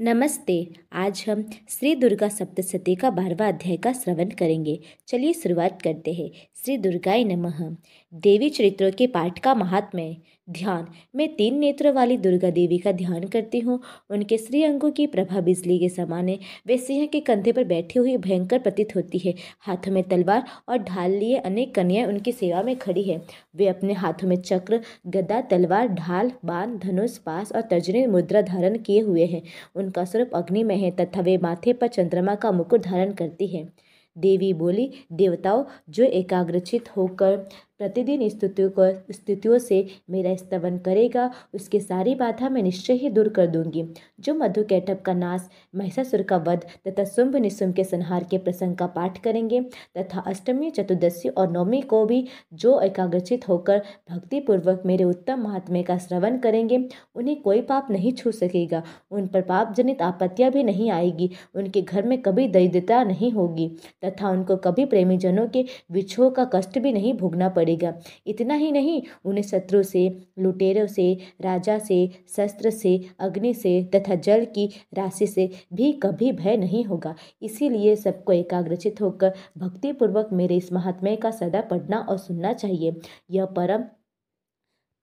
नमस्ते। आज हम श्री दुर्गा सप्तशती का बारहवा अध्याय का श्रवण करेंगे। चलिए शुरुआत करते हैं। श्री दुर्गाय नमः। देवी चरित्रों के पाठ का महात्म्य। ध्यान। मैं तीन नेत्रों वाली दुर्गा देवी का ध्यान करती हूँ। उनके श्री अंगों की प्रभा बिजली के समान है। वे सिंह के कंधे पर बैठी हुई भयंकर प्रतीत होती है। हाथों में तलवार और ढाल लिए अनेक कन्याएँ उनकी सेवा में खड़ी है। वे अपने हाथों में चक्र, गदा, तलवार, ढाल, बाण, धनुष पास और तर्जनी मुद्रा धारण किए हुए हैं। उनका स्वरूप अग्नि में है तथा वे माथे पर चंद्रमा का मुकुट धारण करती है। देवी बोली, देवताओं, जो एकाग्रचित होकर प्रतिदिन स्तुतियों को स्तुतियों से मेरा स्तवन करेगा, उसकी सारी बाधा मैं निश्चय ही दूर कर दूँगी। जो मधु कैटअप का नाश महिषासुर का वध तथा शुंभ निशुंभ के संहार के प्रसंग का पाठ करेंगे, तथा अष्टमी, चतुर्दशी और नवमी को भी जो एकाग्रचित होकर भक्तिपूर्वक मेरे उत्तम महात्म्य का श्रवण करेंगे, उन्हें कोई पाप नहीं छू सकेगा। उन पर पाप जनित आपत्तियाँ भी नहीं आएगी, उनके घर में कभी दरिद्रता नहीं होगी, तथा उनको कभी प्रेमीजनों के विछोह का कष्ट भी नहीं भोगना पड़ेगा। पड़ेगा। इतना ही नहीं उन्हें शत्रु से, लुटेरों से, राजा से, शस्त्र से, अग्नि से तथा जल की राशि से भी कभी भय नहीं होगा। इसीलिए सबको एकाग्रचित होकर भक्तिपूर्वक मेरे इस महात्म्य का सदा पढ़ना और सुनना चाहिए। यह परम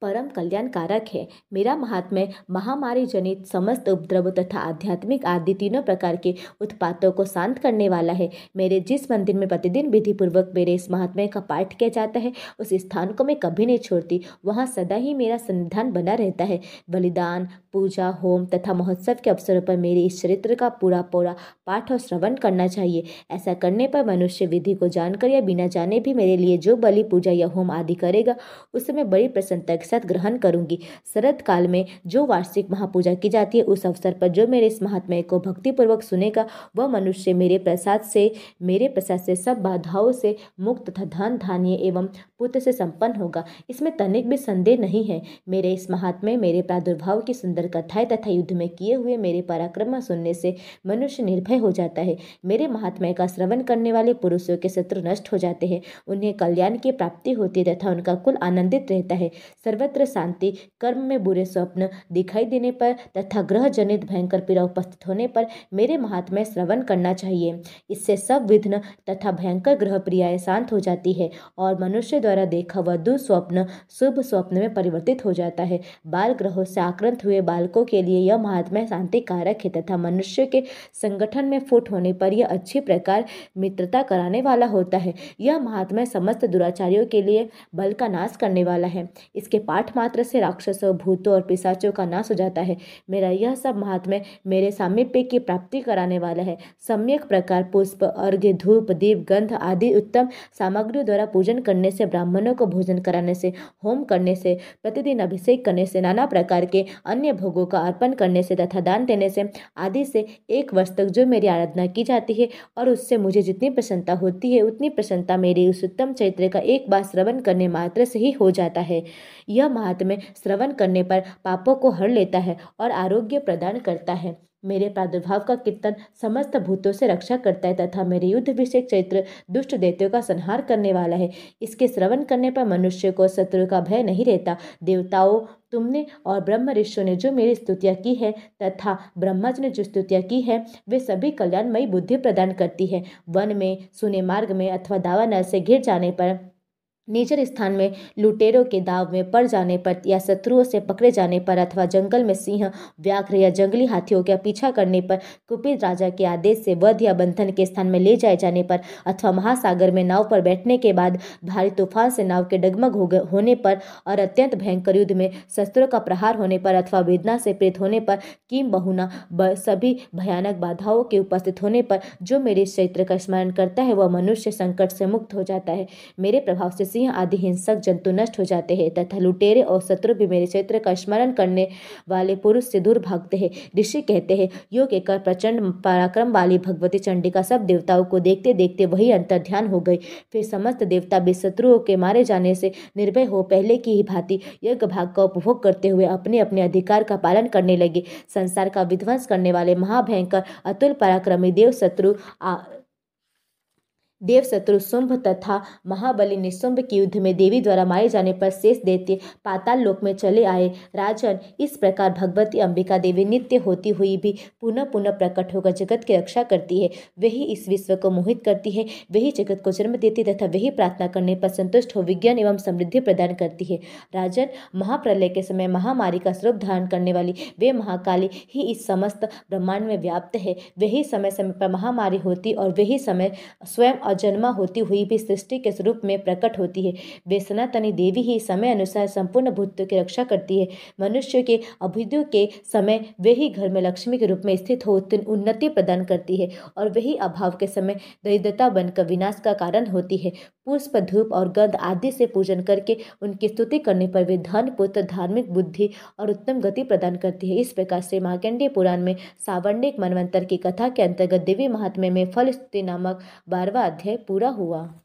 परम कल्याणकारक है। मेरा महात्म्य, महामारी जनित समस्त उपद्रव तथा आध्यात्मिक आदि तीनों प्रकार के उत्पातों को शांत करने वाला है। मेरे जिस मंदिर में प्रतिदिन विधि पूर्वक मेरे इस महात्म्य का पाठ किया जाता है, उस स्थान को मैं कभी नहीं छोड़ती। वहाँ सदा ही मेरा संविधान बना रहता है। बलिदान पूजा, होम तथा महोत्सव के अवसरों पर मेरे इस चरित्र का पूरा पूरा पाठ और श्रवण करना चाहिए। ऐसा करने पर मनुष्य विधि को जानकर या बिना जाने भी मेरे लिए जो बलि, पूजा या होम आदि करेगा उससे मैं बड़ी प्रसन्नता के साथ ग्रहण करूँगी। शरद काल में जो वार्षिक महापूजा की जाती है, उस अवसर पर जो मेरे इस महात्म्य को भक्तिपूर्वक सुनेगा, वह मनुष्य मेरे प्रसाद से, मेरे प्रसाद से सब बाधाओं से मुक्त तथा धन, धान्य एवं पुत्र से संपन्न होगा। इसमें तनिक भी संदेह नहीं है। मेरे इस महात्म्य मेरे प्रादुर्भाव की सुंदर कथाएँ तथा युद्ध में किए हुए मेरे पराक्रम सुनने से मनुष्य निर्भय हो जाता है। मेरे महात्म्य का श्रवण करने वाले पुरुषों के शत्रु नष्ट हो जाते हैं। उन्हें कल्याण की प्राप्ति होती है तथा उनका कुल आनंदित रहता है। सर्वत्र शांति, कर्म में बुरे स्वप्न दिखाई देने पर तथा ग्रह जनित भयंकर पीड़ा उपस्थित होने पर मेरे महात्मा श्रवण करना चाहिए। इससे सब विघ्न तथा भयंकर ग्रह प्रियाएँ शांत हो जाती है और मनुष्य द्वारा देखा हुआ दुस्वप्न शुभ स्वप्न में परिवर्तित हो जाता है। बाल ग्रहों से आक्रांत हुए बालकों के लिए यह महात्मा शांति कारक है तथा मनुष्य के संगठन में फुट होने पर यह अच्छी प्रकार मित्रता कराने वाला होता है। यह महात्मा समस्त दुराचारियों के लिए बल का नाश करने वाला है। इसके पाठ मात्र से राक्षसों, भूतों और पिशाचों का नाश हो जाता है। मेरा यह सब महात्म्य मेरे सामीप्य की प्राप्ति कराने वाला है। सम्यक प्रकार पुष्प, अर्घ्य, धूप, दीप, गंध आदि उत्तम सामग्रियों द्वारा पूजन करने से, ब्राह्मणों को भोजन कराने से, होम करने से, प्रतिदिन अभिषेक करने से, नाना प्रकार के अन्य भोगों का अर्पण करने से तथा दान देने से आदि से एक वर्ष तक जो मेरी आराधना की जाती है और उससे मुझे जितनी प्रसन्नता होती है, उतनी प्रसन्नता मेरे उस उत्तम चैत्र का एक बार श्रवण करने मात्र से ही हो जाता है। यह महात्म्य श्रवण करने पर पापों को हर लेता है और आरोग्य प्रदान करता है। मेरे प्रादुर्भाव का कीर्तन समस्त भूतों से रक्षा करता है तथा मेरे युद्ध विषय चैत्र दुष्ट दैत्यों का संहार करने वाला है। इसके श्रवण करने पर मनुष्य को शत्रु का भय नहीं रहता। देवताओं, तुमने और ब्रह्म ऋषियों ने जो मेरी स्तुतियाँ की है तथा ब्रह्मा जी ने जो स्तुतियाँ की है, वे सभी कल्याणमयी बुद्धि प्रदान करती है। वन में, सुने मार्ग में अथवा दावा नल से घिर जाने पर निजर स्थान में लुटेरों के दाव में पड़ जाने पर या शत्रुओं से पकड़े जाने पर अथवा जंगल में सिंह, व्याघ्र या जंगली हाथियों का पीछा करने पर कुपित राजा के आदेश से वध या बंधन के स्थान में ले जाए जाने पर अथवा महासागर में नाव पर बैठने के बाद भारी तूफ़ान से नाव के डगमग हो होने पर और अत्यंत भयंकर युद्ध में शस्त्रों का प्रहार होने पर अथवा वेदना से प्रेत होने पर किम, बहुना सभी भयानक बाधाओं के उपस्थित होने पर जो मेरे चैत्र का स्मरण करता है वह मनुष्य संकट से मुक्त हो जाता है। मेरे प्रभाव से सिंह आदि हिंसक जंतु नष्ट हो जाते हैं तथा लुटेरे और शत्रु भी मेरे क्षेत्र का स्मरण करने वाले पुरुष से दूर भागते हैं। ऋषि कहते हैं, योग एक प्रचंड पराक्रम वाली भगवती चंडिका सब देवताओं को देखते देखते वही अंतर ध्यान हो गई। फिर समस्त देवता भी शत्रुओं के मारे जाने से निर्भय हो पहले की ही भांति यज्ञ भाग का उपभोग करते हुए अपने अपने अधिकार का पालन करने लगे। संसार का विध्वंस करने वाले महाभयंकर, अतुल पराक्रमी देव शत्रु देव शत्रु शुंभ तथा महाबली निशुंभ के युद्ध में देवी द्वारा मारे जाने पर शेष देते पाताल लोक में चले आए। राजन, इस प्रकार भगवती अंबिका देवी नित्य होती हुई भी पुनः पुनः प्रकट होकर जगत की रक्षा करती है। वही इस विश्व को मोहित करती है, वही जगत को जन्म देती तथा वही प्रार्थना करने पर संतुष्ट हो विज्ञान एवं समृद्धि प्रदान करती है। राजन, महाप्रलय के समय महामारी का स्वरूप धारण करने वाली वे महाकाली ही इस समस्त ब्रह्मांड में व्याप्त है। वही समय समय पर महामारी होती और वही समय स्वयं अजन्मा होती हुई भी सृष्टि के स्वरूप में प्रकट होती है। वे सनातनी देवी ही समय अनुसार संपूर्ण भूतों की रक्षा करती है। मनुष्य के अभ्युदय के समय वे ही घर में लक्ष्मी के रूप में स्थित हो उन्नति प्रदान करती है और वही अभाव के समय दरिद्रता बनकर विनाश का कारण होती है। पुष्प, धूप और गंध आदि से पूजन करके उनकी स्तुति करने पर वे धन, पुत्र, धार्मिक बुद्धि और उत्तम गति प्रदान करती है। इस प्रकार से मार्कंडेय पुराण में सावर्णिक मनवंतर की कथा के अंतर्गत देवी महात्म्य में फल स्तुति नामक बारवा अध्याय पूरा हुआ।